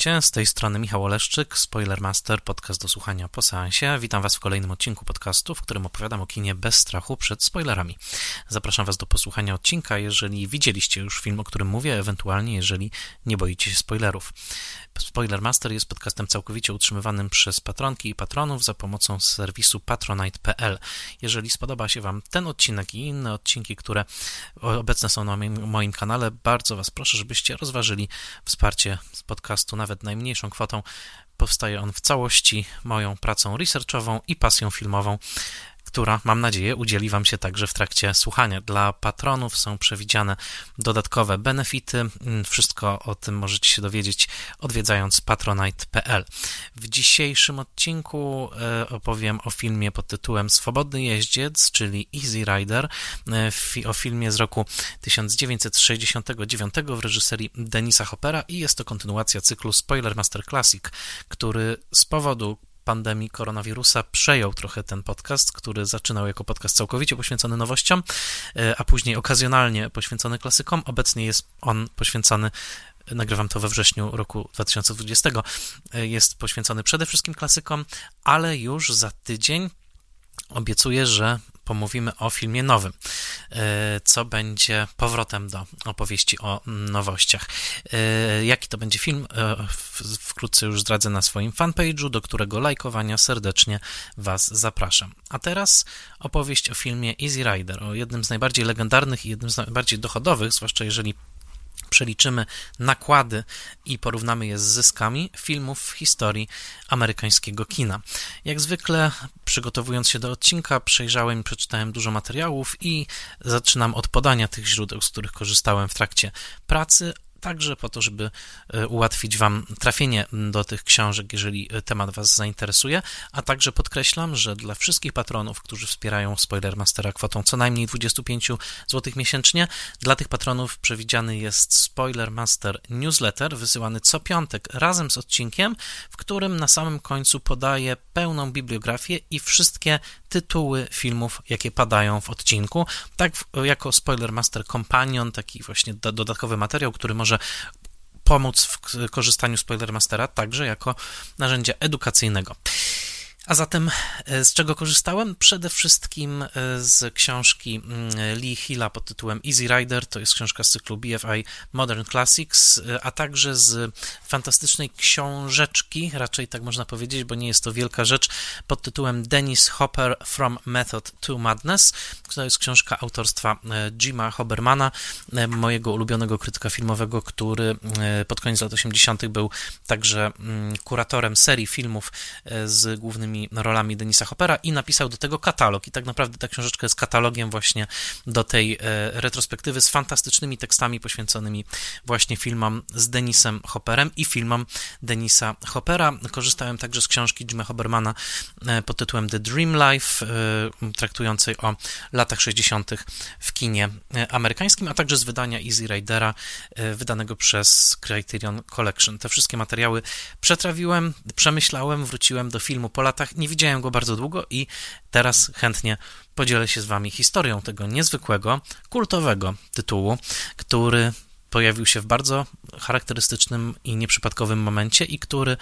Witajcie, z tej strony Michał Oleszczyk, Spoilermaster, podcast do słuchania po seansie. Witam Was w kolejnym odcinku podcastu, w którym opowiadam o kinie bez strachu przed spoilerami. Zapraszam Was do posłuchania odcinka, jeżeli widzieliście już film, o którym mówię, ewentualnie jeżeli nie boicie się spoilerów. Spoilermaster jest podcastem całkowicie utrzymywanym przez patronki i patronów za pomocą serwisu patronite.pl. Jeżeli spodoba się Wam ten odcinek i inne odcinki, które obecne są na moim, kanale, bardzo Was proszę, żebyście rozważyli wsparcie podcastu nawet najmniejszą kwotą. Powstaje on w całości moją pracą researchową i pasją filmową która, mam nadzieję, udzieli Wam się także w trakcie słuchania. Dla patronów są przewidziane dodatkowe benefity. Mm, wszystko o tym możecie się dowiedzieć odwiedzając patronite.pl. W dzisiejszym odcinku e, opowiem o filmie pod tytułem Swobodny jeździec, czyli Easy Rider, e, o filmie z roku 1969 w reżyserii Denisa Hoppera i jest to kontynuacja cyklu Spoiler Master Classic, który z powodu pandemii koronawirusa przejął trochę ten podcast, który zaczynał jako podcast całkowicie poświęcony nowościom, e, a później okazjonalnie poświęcony klasykom. Obecnie jest on poświęcony nagrywam to we wrześniu roku 2020, e, jest poświęcony przede wszystkim klasykom, ale już za tydzień obiecuję, że pomówimy o filmie nowym, e, co będzie powrotem do opowieści o nowościach. E, jaki to będzie film? E, wkrótce już zdradzę na swoim fanpage'u, do którego lajkowania serdecznie Was zapraszam. A teraz opowieść o filmie Easy Rider, o jednym z najbardziej legendarnych i jednym z najbardziej dochodowych, zwłaszcza jeżeli przeliczymy nakłady i porównamy je z zyskami filmów w historii amerykańskiego kina. Jak zwykle, przygotowując się do odcinka, przejrzałem i przeczytałem dużo materiałów i zaczynam od podania tych źródeł, z których korzystałem w trakcie pracy, także po to, żeby e, ułatwić Wam trafienie do tych książek, jeżeli e, temat Was zainteresuje, a także podkreślam, że dla wszystkich patronów, którzy wspierają Spoilermastera kwotą co najmniej 25 zł miesięcznie, dla tych patronów przewidziany jest Spoilermaster Newsletter, wysyłany co piątek razem z odcinkiem, w którym na samym końcu podaję pełną bibliografię i wszystkie tytuły filmów, jakie padają w odcinku, tak jako Spoilermaster Companion, taki właśnie dodatkowy materiał, który może pomóc w korzystaniu z Spoilermastera także jako narzędzia edukacyjnego. A zatem e, z czego korzystałem? Przede wszystkim e, z książki mm, Lee Hilla pod tytułem Easy Rider, to jest książka z cyklu BFI Modern Classics, e, a także z fantastycznej książeczki, raczej tak można powiedzieć, bo nie jest to wielka rzecz, pod tytułem Dennis Hopper From Method to Madness. To jest książka autorstwa Jima Hobermana, mojego ulubionego krytyka filmowego, który pod koniec lat 80. był także mm, kuratorem serii filmów z głównymi rolami Denisa Hoppera i napisał do tego katalog. I tak naprawdę ta książeczka jest katalogiem właśnie do tej e, retrospektywy z fantastycznymi tekstami poświęconymi właśnie filmom z Denisem Hopperem i filmom Denisa Hoppera. Korzystałem także z książki Jima Hobermana e, pod tytułem The Dream Life, e, traktującej o latach 60. w kinie amerykańskim, a także z wydania Easy Ridera, wydanego przez Criterion Collection. Te wszystkie materiały przetrawiłem, przemyślałem, wróciłem do filmu po latach nie widziałem go bardzo długo i teraz chętnie podzielę się z Wami historią tego niezwykłego, kultowego tytułu, który pojawił się w bardzo charakterystycznym i nieprzypadkowym momencie i który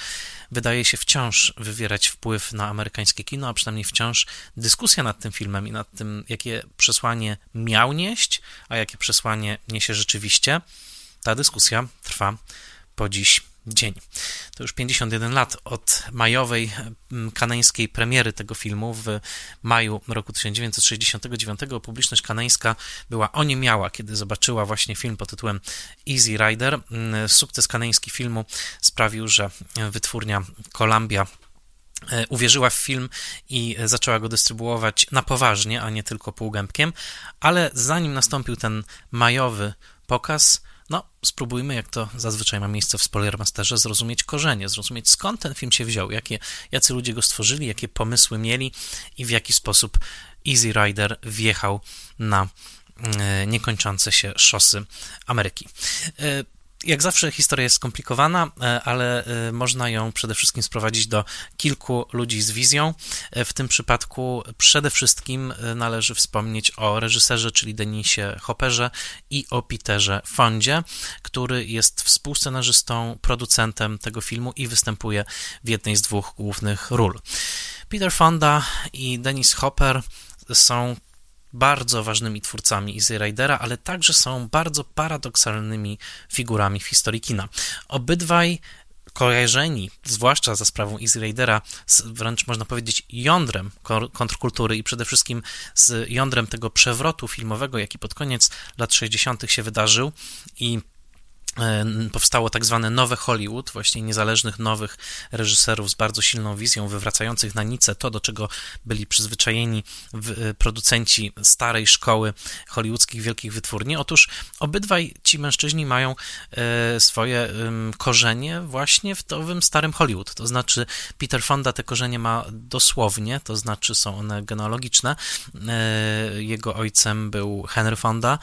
wydaje się wciąż wywierać wpływ na amerykańskie kino, a przynajmniej wciąż dyskusja nad tym filmem i nad tym, jakie przesłanie miał nieść, a jakie przesłanie niesie rzeczywiście, ta dyskusja trwa po dziś dzień. To już 51 lat od majowej mm, kanańskiej premiery tego filmu w maju roku 1969. Publiczność kanańska była oniemiała, kiedy zobaczyła właśnie film pod tytułem Easy Rider. Mm, sukces kanański filmu sprawił, że wytwórnia Columbia e, uwierzyła w film i zaczęła go dystrybuować na poważnie, a nie tylko półgębkiem, ale zanim nastąpił ten majowy pokaz, no, spróbujmy, jak to zazwyczaj ma miejsce w Spoilermasterze, zrozumieć korzenie, zrozumieć skąd ten film się wziął, jakie, jacy ludzie go stworzyli, jakie pomysły mieli i w jaki sposób Easy Rider wjechał na e, niekończące się szosy Ameryki. Jak zawsze historia jest skomplikowana, e, ale e, można ją przede wszystkim sprowadzić do kilku ludzi z wizją. E, w tym przypadku przede wszystkim należy wspomnieć o reżyserze, czyli Denisie Hopperze i o Peterze Fondzie, który jest współscenarzystą, producentem tego filmu i występuje w jednej z dwóch głównych ról. Peter Fonda i Dennis Hopper są bardzo ważnymi twórcami Easy Ridera, ale także są bardzo paradoksalnymi figurami w historii kina. Obydwaj kojarzeni, zwłaszcza za sprawą Easy Ridera, z, wręcz można powiedzieć jądrem kontrkultury i przede wszystkim z jądrem tego przewrotu filmowego, jaki pod koniec lat 60. się wydarzył i powstało tak zwane nowe Hollywood, właśnie niezależnych nowych reżyserów z bardzo silną wizją, wywracających na nicę to, do czego byli przyzwyczajeni e, producenci starej szkoły hollywoodzkich wielkich wytwórni. Otóż obydwaj ci mężczyźni mają e, swoje korzenie właśnie w owym starym Hollywood. To znaczy Peter Fonda te korzenie ma dosłownie, to znaczy są one genealogiczne. E, jego ojcem był Henry Fonda,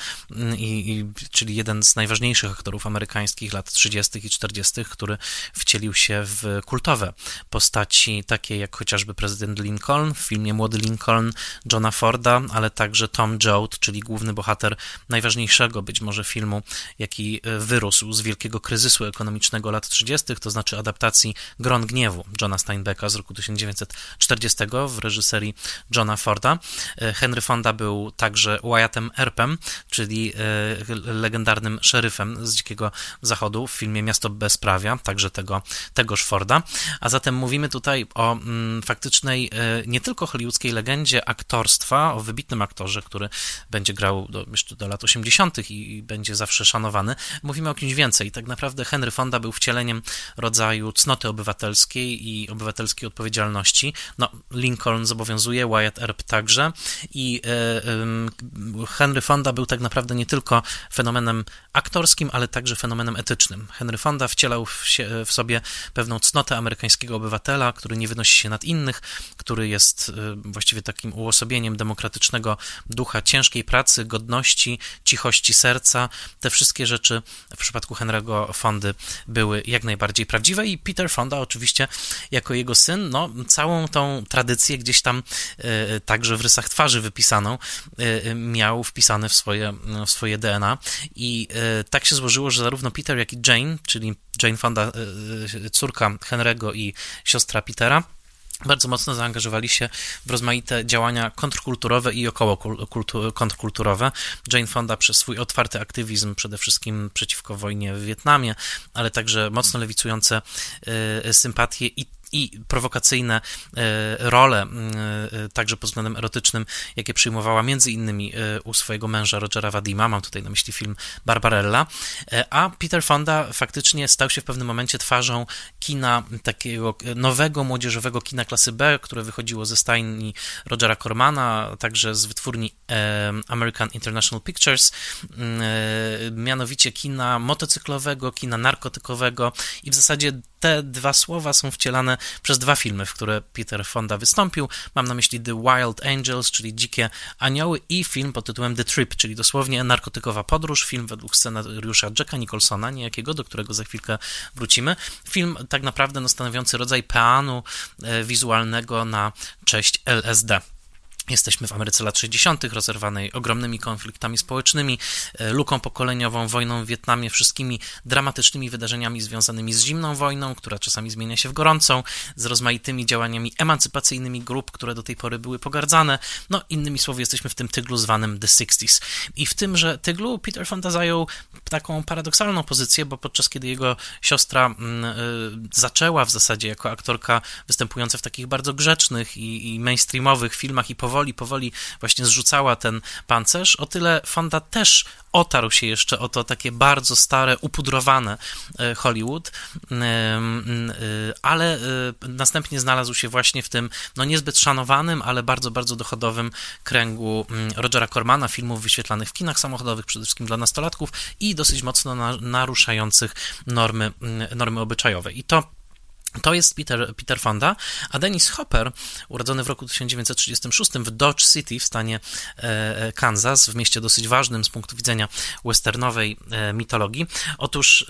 i, czyli jeden z najważniejszych aktorów amerykańskich amerykańskich lat 30. i 40., który wcielił się w kultowe postaci, takie jak chociażby prezydent Lincoln w filmie Młody Lincoln Johna Forda, ale także Tom Joad, czyli główny bohater najważniejszego być może filmu, jaki e, wyrósł z wielkiego kryzysu ekonomicznego lat 30., to znaczy adaptacji Gron Gniewu Johna Steinbecka z roku 1940 w reżyserii Johna Forda. E, Henry Fonda był także Wyattem Earpem, czyli e, legendarnym szeryfem z Dzikiego Zachodu w filmie Miasto Bezprawia, także tego, tegoż Forda. A zatem mówimy tutaj o mm, faktycznej, e, nie tylko hollywoodzkiej legendzie aktorstwa, o wybitnym aktorze, który będzie grał do, jeszcze do lat 80. I, i będzie zawsze szanowany. Mówimy o kimś więcej. Tak naprawdę Henry Fonda był wcieleniem rodzaju cnoty obywatelskiej i obywatelskiej odpowiedzialności. No, Lincoln zobowiązuje, Wyatt Earp także i e, e, Henry Fonda był tak naprawdę nie tylko fenomenem aktorskim, ale także fenomenem etycznym. Henry Fonda wcielał w, się, w, sobie pewną cnotę amerykańskiego obywatela, który nie wynosi się nad innych, który jest y, właściwie takim uosobieniem demokratycznego ducha ciężkiej pracy, godności, cichości serca. Te wszystkie rzeczy w przypadku Henry'ego Fondy były jak najbardziej prawdziwe i Peter Fonda oczywiście jako jego syn, no całą tą tradycję gdzieś tam y, także w rysach twarzy wypisaną y, miał wpisane w swoje, w swoje DNA i tak się złożyło, że zarówno Peter, jak i Jane, czyli Jane Fonda, e, e, córka Henry'ego i siostra Petera, bardzo mocno zaangażowali się w rozmaite działania kontrkulturowe i około kontrkulturowe. Jane Fonda przez swój otwarty aktywizm, przede wszystkim przeciwko wojnie w Wietnamie, ale także mocno lewicujące e, sympatie i i prowokacyjne e, role, e, także pod względem erotycznym, jakie przyjmowała między innymi e, u swojego męża Rogera Vadima, mam tutaj na myśli film Barbarella, a Peter Fonda faktycznie stał się w pewnym momencie twarzą kina takiego nowego, młodzieżowego kina klasy B, które wychodziło ze stajni Rogera Cormana, także z wytwórni American International Pictures, mianowicie kina motocyklowego, kina narkotykowego i w zasadzie te dwa słowa są wcielane przez dwa filmy, w które Peter Fonda wystąpił. Mam na myśli The Wild Angels, czyli Dzikie Anioły i film pod tytułem The Trip, czyli dosłownie narkotykowa podróż, film według scenariusza Jacka Nicholsona, niejakiego, do którego za chwilkę wrócimy. Film tak naprawdę no, stanowiący rodzaj peanu e, wizualnego na cześć LSD. Jesteśmy w Ameryce lat 60., rozerwanej ogromnymi konfliktami społecznymi, e, luką pokoleniową, wojną w Wietnamie, wszystkimi dramatycznymi wydarzeniami związanymi z zimną wojną, która czasami zmienia się w gorącą, z rozmaitymi działaniami emancypacyjnymi grup, które do tej pory były pogardzane. No, innymi słowy, jesteśmy w tym tyglu zwanym The Sixties. I w tymże tyglu Peter Fonda zajął taką paradoksalną pozycję, bo podczas kiedy jego siostra mm, y, zaczęła w zasadzie jako aktorka występująca w takich bardzo grzecznych i, i mainstreamowych filmach i powodach, powoli, powoli właśnie zrzucała ten pancerz, o tyle Fonda też otarł się jeszcze o to takie bardzo stare, upudrowane e, Hollywood, e, e, ale następnie znalazł się właśnie w tym, no niezbyt szanowanym, ale bardzo, bardzo dochodowym kręgu Rogera Cormana, filmów wyświetlanych w kinach samochodowych, przede wszystkim dla nastolatków i dosyć mocno naruszających normy, normy obyczajowe. I to To jest Peter, Peter Fonda, a Dennis Hopper, urodzony w roku 1936 w Dodge City w stanie e, Kansas, w mieście dosyć ważnym z punktu widzenia westernowej e, mitologii. Otóż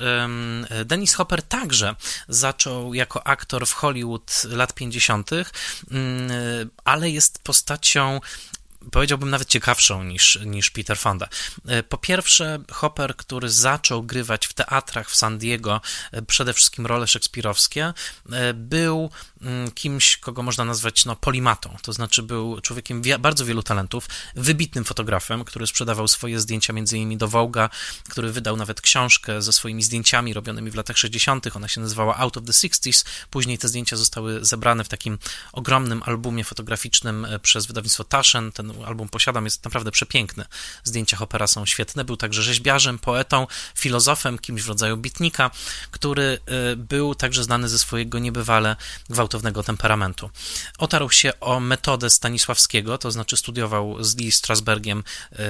Dennis Hopper także zaczął jako aktor w Hollywood lat 50., mm, ale jest postacią powiedziałbym nawet ciekawszą niż, niż Peter Fonda. E, po pierwsze, Hopper, który zaczął grywać w teatrach w San Diego e, przede wszystkim role szekspirowskie, e, był mm, kimś, kogo można nazwać no, polimatą, to znaczy był człowiekiem bardzo wielu talentów, wybitnym fotografem, który sprzedawał swoje zdjęcia między innymi do Vogue'a, który wydał nawet książkę ze swoimi zdjęciami robionymi w latach 60., ona się nazywała Out of the 60s, później te zdjęcia zostały zebrane w takim ogromnym albumie fotograficznym przez wydawnictwo Taschen, ten album posiadam, jest naprawdę przepiękny. Zdjęcia Hoppera są świetne. Był także rzeźbiarzem, poetą, filozofem, kimś w rodzaju bitnika, który y, był także znany ze swojego niebywale gwałtownego temperamentu. Otarł się o metodę Stanisławskiego, to znaczy studiował z Lee Strasbergiem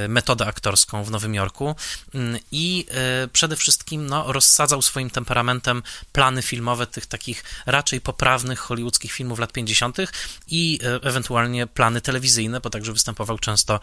y, metodę aktorską w Nowym Jorku y, i przede wszystkim no, rozsadzał swoim temperamentem plany filmowe tych takich raczej poprawnych hollywoodzkich filmów lat 50. i ewentualnie plany telewizyjne, bo także występował występował często e,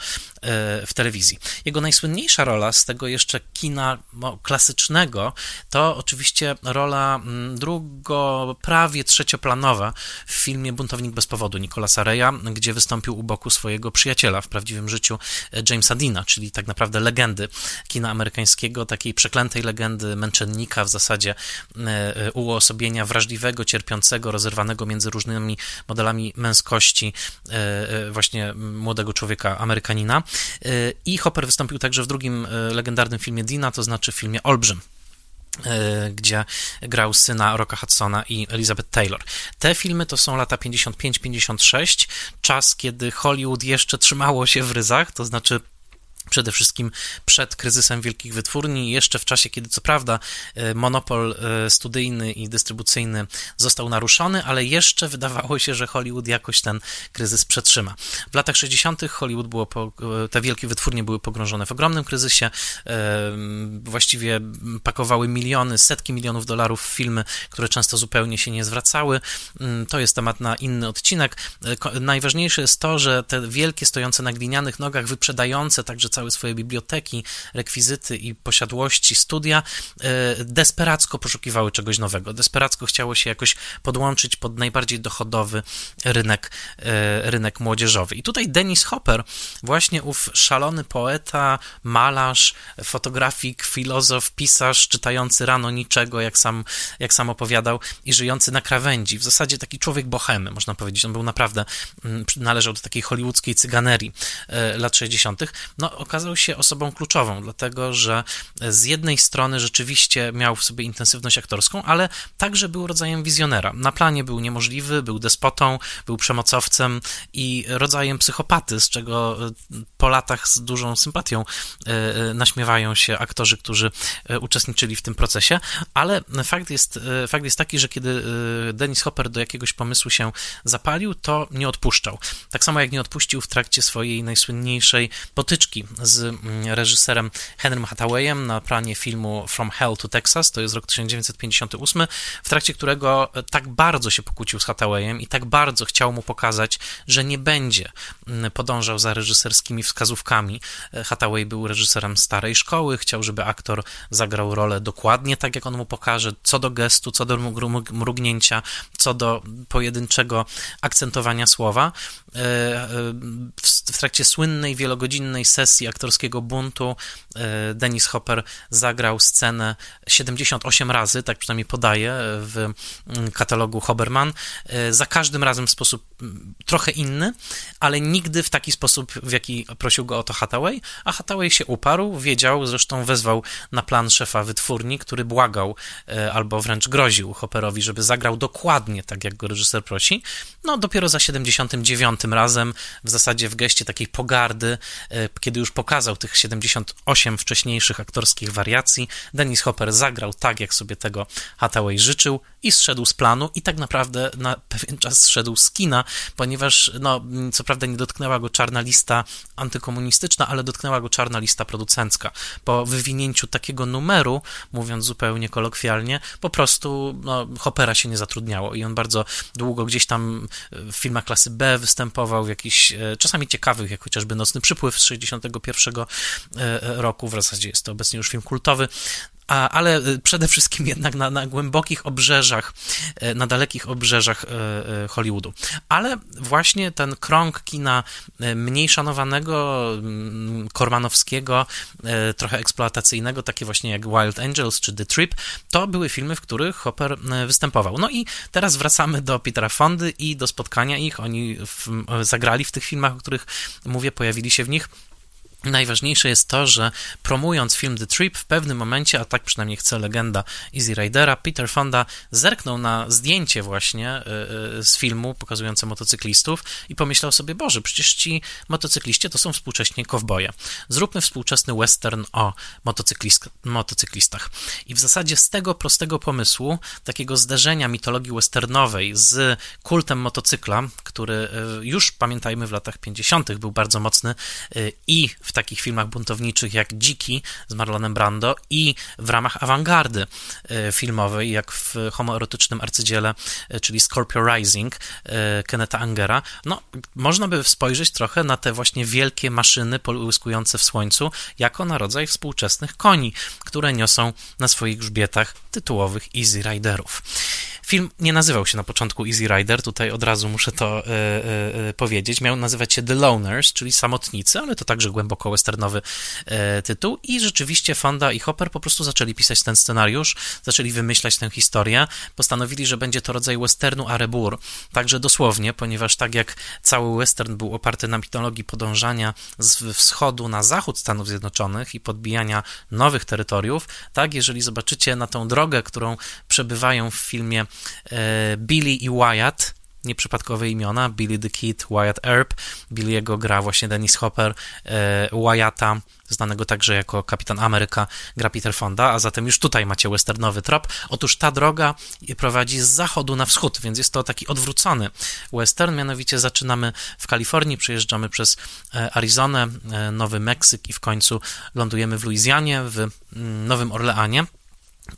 w telewizji. Jego najsłynniejsza rola z tego jeszcze kina no, klasycznego to oczywiście rola mm, drugo, prawie trzecioplanowa w filmie Buntownik bez powodu Nicolasa Reya, gdzie wystąpił u boku swojego przyjaciela w prawdziwym życiu e, Jamesa Dina, czyli tak naprawdę legendy kina amerykańskiego, takiej przeklętej legendy męczennika w zasadzie e, uosobienia wrażliwego, cierpiącego, rozerwanego między różnymi modelami męskości właśnie młodego człowieka człowieka, Amerykanina. Y, I Hopper wystąpił także w drugim y, legendarnym filmie Dina, to znaczy w filmie Olbrzym y, gdzie grał syna Rocka Hudsona i Elizabeth Taylor. Te filmy to są lata 55-56, czas, kiedy Hollywood jeszcze trzymało się w ryzach, to znaczy przede wszystkim przed kryzysem wielkich wytwórni, jeszcze w czasie, kiedy co prawda e, monopol e, studyjny i dystrybucyjny został naruszony, ale jeszcze wydawało się, że Hollywood jakoś ten kryzys przetrzyma. W latach 60. Hollywood było, po, e, te wielkie wytwórnie były pogrążone w ogromnym kryzysie, właściwie pakowały miliony, setki milionów dolarów w filmy, które często zupełnie się nie zwracały. Mm, to jest temat na inny odcinek. Najważniejsze jest to, że te wielkie, stojące na glinianych nogach, wyprzedające także cały swoje biblioteki, rekwizyty i posiadłości, studia, e, desperacko poszukiwały czegoś nowego. Desperacko chciało się jakoś podłączyć pod najbardziej dochodowy rynek, e, rynek młodzieżowy. I tutaj Dennis Hopper, właśnie ów szalony poeta, malarz, fotografik, filozof, pisarz, czytający rano niczego, jak sam, jak sam opowiadał, i żyjący na krawędzi. W zasadzie taki człowiek bohemy, można powiedzieć. On był naprawdę, mm, należał do takiej hollywoodzkiej cyganerii e, lat 60. No, okazał się osobą kluczową, dlatego że z jednej strony rzeczywiście miał w sobie intensywność aktorską, ale także był rodzajem wizjonera. Na planie był niemożliwy, był despotą, był przemocowcem i rodzajem psychopaty, z czego e, po latach z dużą sympatią e, e, naśmiewają się aktorzy, którzy uczestniczyli w tym procesie, ale fakt jest, fakt jest taki, że kiedy Dennis Hopper do jakiegoś pomysłu się zapalił, to nie odpuszczał. Tak samo jak nie odpuścił w trakcie swojej najsłynniejszej potyczki z mm, reżyserem Henrym Hathawayem na planie filmu From Hell to Texas, to jest rok 1958, w trakcie którego tak bardzo się pokłócił z Hathawayem i tak bardzo chciał mu pokazać, że nie będzie mm, podążał za reżyserskimi wskazówkami. Hathaway był reżyserem starej szkoły, chciał, żeby aktor zagrał rolę dokładnie tak, jak on mu pokaże, co do gestu, co do mrugnięcia, co do pojedynczego akcentowania słowa. E, e, w trakcie słynnej, wielogodzinnej sesji aktorskiego buntu e, Dennis Hopper zagrał scenę 78 razy, tak przynajmniej podaje w mm, katalogu Hoberman, za każdym razem w sposób mm, trochę inny, ale nigdy w taki sposób, w jaki prosił go o to Hathaway, a Hathaway się uparł, wiedział, zresztą wezwał na plan szefa wytwórni, który błagał albo wręcz groził Hopperowi, żeby zagrał dokładnie tak, jak go reżyser prosi. No dopiero za 79 razem, w zasadzie w geście takiej pogardy, kiedy już pokazał tych 78 wcześniejszych aktorskich wariacji. Dennis Hopper zagrał tak, jak sobie tego Hathaway życzył i zszedł z planu i tak naprawdę na pewien czas zszedł z kina, ponieważ, no, mm, co prawda nie dotknęła go czarna lista antykomunistyczna, ale dotknęła go czarna lista producencka. Po wywinięciu takiego numeru, mówiąc zupełnie kolokwialnie, po prostu no, Hoppera się nie zatrudniało i on bardzo długo gdzieś tam e, w filmach klasy B występował, w jakichś e, czasami ciekawych, jak chociażby Nocny Przypływ z 65 1991 e, e, roku, w zasadzie jest to obecnie już film kultowy, a, ale e, przede wszystkim jednak na, na, głębokich obrzeżach, na dalekich obrzeżach Hollywoodu. Ale właśnie ten krąg kina mniej szanowanego, mm, kormanowskiego, trochę eksploatacyjnego, takie właśnie jak Wild Angels czy The Trip, to były filmy, w których Hopper występował. No i teraz wracamy do Petera Fondy i do spotkania ich. Oni w, zagrali w tych filmach, o których mówię, pojawili się w nich. Najważniejsze jest to, że promując film The Trip, w pewnym momencie, a tak przynajmniej chce legenda Easy Ridera, Peter Fonda zerknął na zdjęcie właśnie e, e, z filmu pokazujące motocyklistów i pomyślał sobie, Boże, przecież ci motocykliści to są współcześnie kowboje. Zróbmy współczesny western o motocyklistach. I w zasadzie z tego prostego pomysłu, takiego zderzenia mitologii westernowej z kultem motocykla, który e, już pamiętajmy w latach 50. był bardzo mocny i w w takich filmach buntowniczych jak Dziki z Marlonem Brando i w ramach awangardy e, filmowej, jak w homoerotycznym arcydziele, e, czyli Scorpio Rising e, Kenneta Angera, no, można by spojrzeć trochę na te właśnie wielkie maszyny połyskujące w słońcu, jako na rodzaj współczesnych koni, które niosą na swoich grzbietach tytułowych Easy Riderów. Film nie nazywał się na początku Easy Rider, tutaj od razu muszę to y, y, powiedzieć. Miał nazywać się The Loners, czyli samotnicy, ale to także głęboko westernowy y, tytuł. I rzeczywiście Fonda i Hopper po prostu zaczęli pisać ten scenariusz, zaczęli wymyślać tę historię. Postanowili, że będzie to rodzaj westernu Arebur, także dosłownie, ponieważ tak jak cały western był oparty na mitologii podążania z wschodu na zachód Stanów Zjednoczonych i podbijania nowych terytoriów, tak jeżeli zobaczycie na tą drogę, którą przebywają w filmie E, Billy i Wyatt, nieprzypadkowe imiona, Billy the Kid, Wyatt Earp, Billy'ego gra właśnie Dennis Hopper, e, Wyatta, znanego także jako Kapitan Ameryka, gra Peter Fonda, a zatem już tutaj macie westernowy trop. Otóż ta droga prowadzi z zachodu na wschód, więc jest to taki odwrócony western, mianowicie zaczynamy w Kalifornii, przejeżdżamy przez e, Arizonę, Nowy Meksyk i w końcu lądujemy w Luizjanie, w mm, Nowym Orleanie.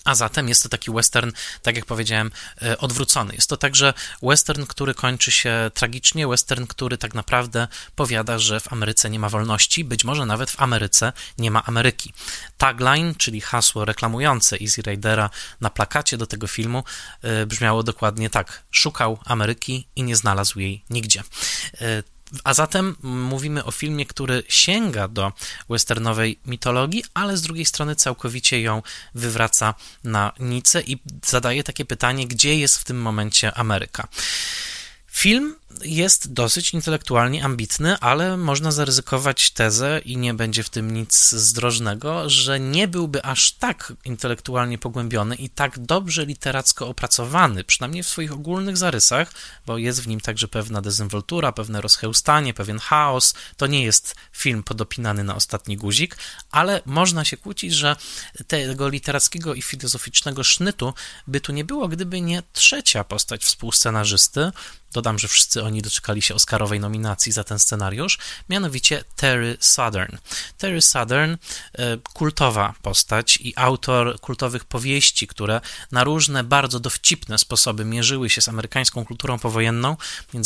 A zatem jest to taki western, tak jak powiedziałem, e, odwrócony. Jest to także western, który kończy się tragicznie, western, który tak naprawdę powiada, że w Ameryce nie ma wolności, być może nawet w Ameryce nie ma Ameryki. Tagline, czyli hasło reklamujące Easy Ridera na plakacie do tego filmu, e, brzmiało dokładnie tak: Szukał Ameryki i nie znalazł jej nigdzie. A zatem mówimy o filmie, który sięga do westernowej mitologii, ale z drugiej strony całkowicie ją wywraca na nicę i zadaje takie pytanie, gdzie jest w tym momencie Ameryka. Film jest dosyć intelektualnie ambitny, ale można zaryzykować tezę, i nie będzie w tym nic zdrożnego, że nie byłby aż tak intelektualnie pogłębiony i tak dobrze literacko opracowany, przynajmniej w swoich ogólnych zarysach, bo jest w nim także pewna dezynwoltura, pewne rozchełstanie, pewien chaos. To nie jest film podopinany na ostatni guzik, ale można się kłócić, że tego literackiego i filozoficznego sznytu by tu nie było, gdyby nie trzecia postać współscenarzysty, Dodam, że wszyscy oni doczekali się Oscarowej nominacji za ten scenariusz, mianowicie Terry Southern. Terry Southern, e, kultowa postać i autor kultowych powieści, które na różne bardzo dowcipne sposoby mierzyły się z amerykańską kulturą powojenną,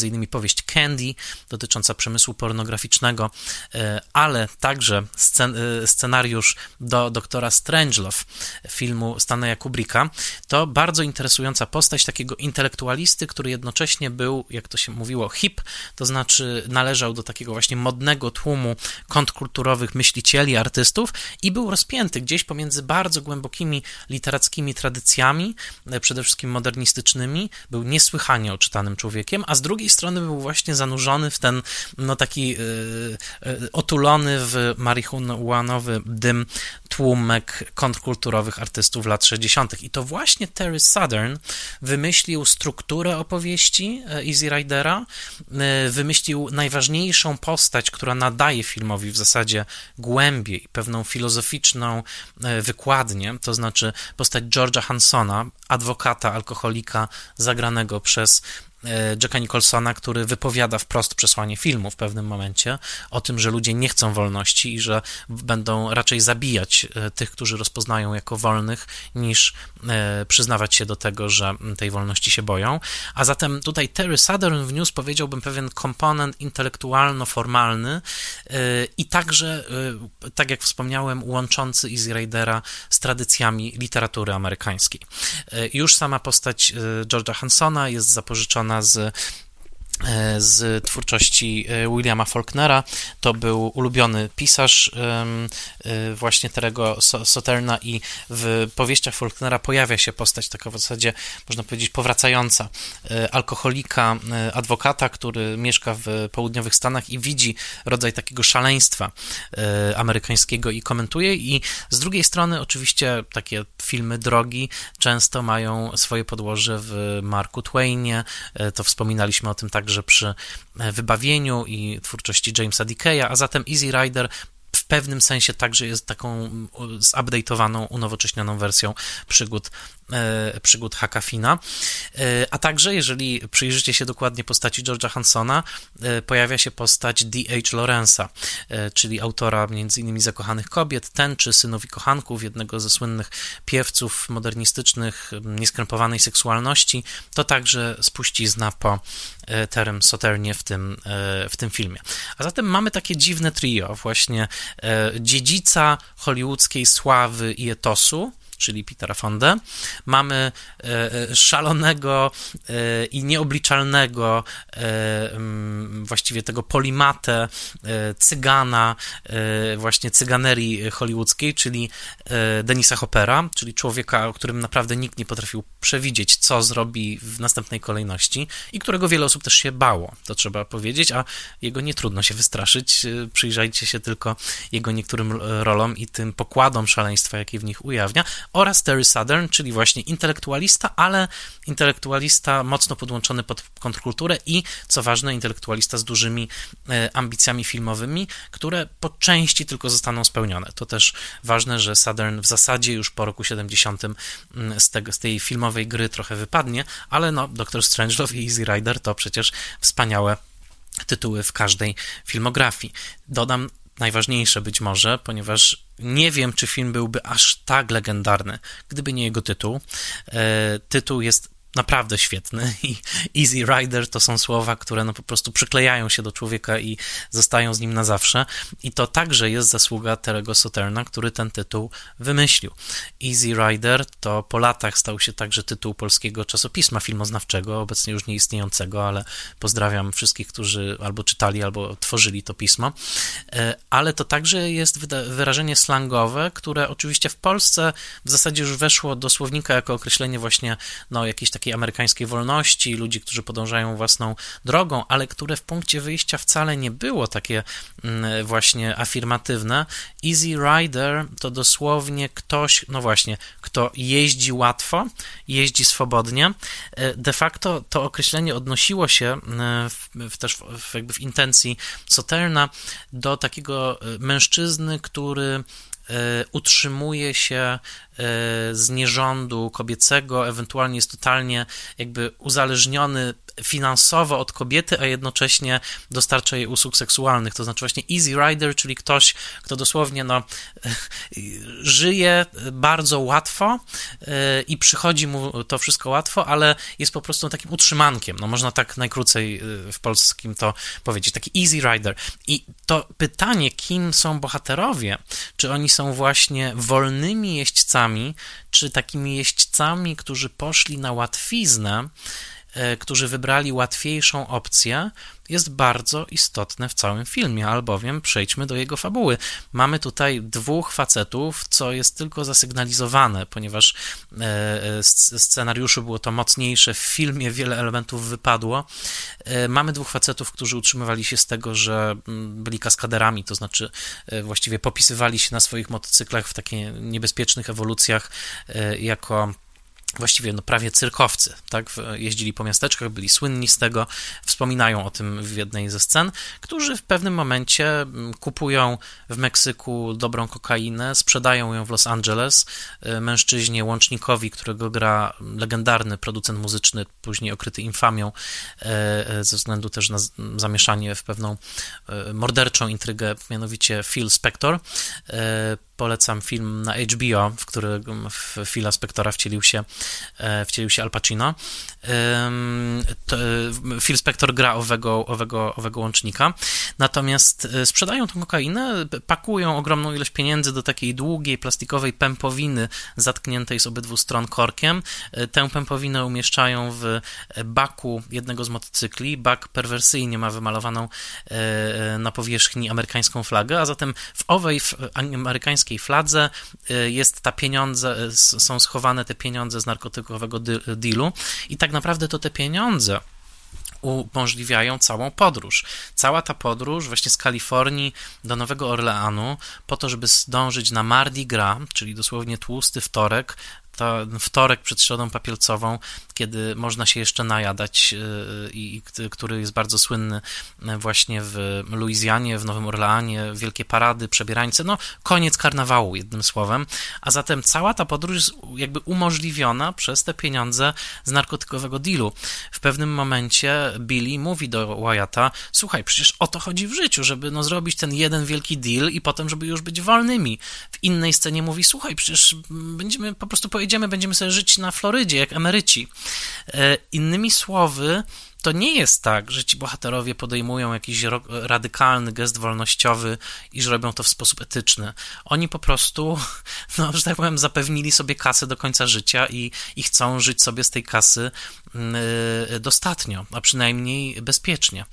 innymi powieść Candy dotycząca przemysłu pornograficznego, e, ale także scen e, scenariusz do doktora Strangelove, filmu Stanleya Kubricka. To bardzo interesująca postać takiego intelektualisty, który jednocześnie był jak to się mówiło, hip, to znaczy należał do takiego właśnie modnego tłumu kontrkulturowych myślicieli, artystów i był rozpięty gdzieś pomiędzy bardzo głębokimi literackimi tradycjami, e, przede wszystkim modernistycznymi, był niesłychanie oczytanym człowiekiem, a z drugiej strony był właśnie zanurzony w ten, no taki yy, yy, otulony w marihuanowy dym tłumek kontrkulturowych artystów lat 60. I to właśnie Terry Southern wymyślił strukturę opowieści Easy Ridera, Faulknera, wymyślił najważniejszą postać, która nadaje filmowi w zasadzie głębię i pewną filozoficzną wykładnię, to znaczy postać George'a Hansona, adwokata, alkoholika, zagranego przez E, Jacka Nicholsona, który wypowiada wprost przesłanie filmu w pewnym momencie o tym, że ludzie nie chcą wolności i że będą raczej zabijać e, tych, którzy rozpoznają jako wolnych, niż e, przyznawać się do tego, że tej wolności się boją. A zatem tutaj Terry Southern wniósł, powiedziałbym, pewien komponent intelektualno-formalny i także, tak jak wspomniałem, łączący Easy Ridera z tradycjami literatury amerykańskiej. Już sama postać George'a Hansona jest zapożyczona z E, z twórczości e, Williama Faulknera. To był ulubiony pisarz e, właśnie Terego Soterna i w powieściach Faulknera pojawia się postać taka w zasadzie, można powiedzieć, powracająca alkoholika, adwokata, który mieszka w południowych Stanach i widzi rodzaj takiego szaleństwa amerykańskiego i komentuje i z drugiej strony oczywiście takie filmy drogi często mają swoje podłoże w Marku Twainie, to wspominaliśmy o tym tak także przy e, wybawieniu i twórczości Jamesa Dickeya, a zatem Easy Rider pewnym sensie także jest taką zupdate'owaną, unowocześnioną wersją przygód E, przygód Hakafina. E, a także, jeżeli przyjrzycie się dokładnie postaci George'a Hansona, e, pojawia się postać D.H. Lorenza, czyli autora m.in. Zakochanych Kobiet, Tęczy, Synów i Kochanków, jednego ze słynnych piewców modernistycznych, nieskrępowanej seksualności. To także spuścizna po Terem Soternie w tym, w tym filmie. A zatem mamy takie dziwne trio, właśnie dziedzica hollywoodzkiej sławy i etosu, czyli Petera Fondę. Mamy e, e, szalonego e, i nieobliczalnego, właściwie tego polimatę cygana, właśnie cyganerii hollywoodzkiej, czyli Denisa Hoppera, czyli człowieka, o którym naprawdę nikt nie potrafił przewidzieć, co zrobi w następnej kolejności i którego wiele osób też się bało, to trzeba powiedzieć, a jego nie trudno się wystraszyć. Przyjrzajcie się tylko jego niektórym rolom i tym pokładom szaleństwa, jakie w nich ujawnia, oraz Terry Southern, czyli właśnie intelektualista, ale intelektualista mocno podłączony pod kontrkulturę i, co ważne, intelektualista z dużymi e, ambicjami filmowymi, które po części tylko zostaną spełnione. To też ważne, że Southern w zasadzie już po roku 70 mm, z, tego, z tej filmowej gry trochę wypadnie, ale no, Doctor Strangelove i Easy Rider to przecież wspaniałe tytuły w każdej filmografii. Dodam najważniejsze być może, ponieważ nie wiem, czy film byłby aż tak legendarny, gdyby nie jego tytuł. E, tytuł jest naprawdę świetny i Easy Rider to są słowa, które no po prostu przyklejają się do człowieka i zostają z nim na zawsze i to także jest zasługa Terego Soterna, który ten tytuł wymyślił. Easy Rider to po latach stał się także tytuł polskiego czasopisma filmoznawczego, obecnie już nieistniejącego, ale pozdrawiam wszystkich, którzy albo czytali, albo tworzyli to pismo, e, ale to także jest wyrażenie slangowe, które oczywiście w Polsce w zasadzie już weszło do słownika jako określenie właśnie no, jakiejś takiej amerykańskiej wolności, ludzi, którzy podążają własną drogą, ale które w punkcie wyjścia wcale nie było takie mm, właśnie afirmatywne. Easy Rider to dosłownie ktoś, no właśnie, kto jeździ łatwo, jeździ swobodnie. E, de facto to określenie odnosiło się e, w, w też w, jakby w intencji Soterna do takiego e, mężczyzny, który utrzymuje się z nierządu kobiecego, ewentualnie jest totalnie jakby uzależniony finansowo od kobiety, a jednocześnie dostarcza jej usług seksualnych. To znaczy właśnie easy rider, czyli ktoś, kto dosłownie no, żyje bardzo łatwo e, i przychodzi mu to wszystko łatwo, ale jest po prostu takim utrzymankiem. No, można tak najkrócej e, w polskim to powiedzieć. Taki easy rider. I to pytanie, kim są bohaterowie, czy oni są właśnie wolnymi jeźdźcami, czy takimi jeźdźcami, którzy poszli na łatwiznę, którzy wybrali łatwiejszą opcję, jest bardzo istotne w całym filmie, albowiem przejdźmy do jego fabuły. Mamy tutaj dwóch facetów, co jest tylko zasygnalizowane, ponieważ e, e, scenariuszu było to mocniejsze, w filmie wiele elementów wypadło. Mamy dwóch facetów, którzy utrzymywali się z tego, że mm, byli kaskaderami, to znaczy właściwie popisywali się na swoich motocyklach w takich niebezpiecznych ewolucjach jako właściwie no, prawie cyrkowcy, tak? Jeździli po miasteczkach, byli słynni z tego, wspominają o tym w jednej ze scen, którzy w pewnym momencie mm, kupują w Meksyku dobrą kokainę, sprzedają ją w Los Angeles y, mężczyźnie łącznikowi, którego gra legendarny producent muzyczny, później okryty infamią y, y, ze względu też na zamieszanie w pewną morderczą intrygę, mianowicie Phil Spector polecam film na HBO, w którym w Phila Spectora wcielił się, e, wcielił się Al Pacino. To, e, Phil Spector gra owego, owego, owego łącznika. Natomiast e, sprzedają tą kokainę, pakują ogromną ilość pieniędzy do takiej długiej, plastikowej pępowiny zatkniętej z obydwu stron korkiem. Tę pępowinę umieszczają w baku jednego z motocykli. Bak perwersyjnie ma wymalowaną na powierzchni amerykańską flagę, a zatem w owej amerykańskiej niemieckiej fladze y, jest ta pieniądze, y, są schowane te pieniądze z narkotykowego dealu i tak naprawdę to te pieniądze umożliwiają całą podróż. Cała ta podróż właśnie z Kalifornii do Nowego Orleanu po to, żeby zdążyć na Mardi Gras, czyli dosłownie tłusty wtorek, to wtorek przed środą papielcową, kiedy można się jeszcze najadać y, i który jest bardzo słynny y, właśnie w Luizjanie, w Nowym Orleanie, wielkie parady, przebierańce, no koniec karnawału jednym słowem, a zatem cała ta podróż jest jakby umożliwiona przez te pieniądze z narkotykowego dealu. W pewnym momencie Billy mówi do Wyatta, słuchaj, przecież o to chodzi w życiu, żeby no zrobić ten jeden wielki deal i potem, żeby już być wolnymi. W innej scenie mówi, słuchaj, przecież będziemy po prostu powiedzieć pojedziemy, będziemy sobie żyć na Florydzie, jak emeryci. E, innymi słowy, to nie jest tak, że ci bohaterowie podejmują jakiś radykalny gest wolnościowy i że robią to w sposób etyczny. Oni po prostu, no, że tak powiem, zapewnili sobie kasę do końca życia i, i chcą żyć sobie z tej kasy yy, dostatnio, a przynajmniej bezpiecznie.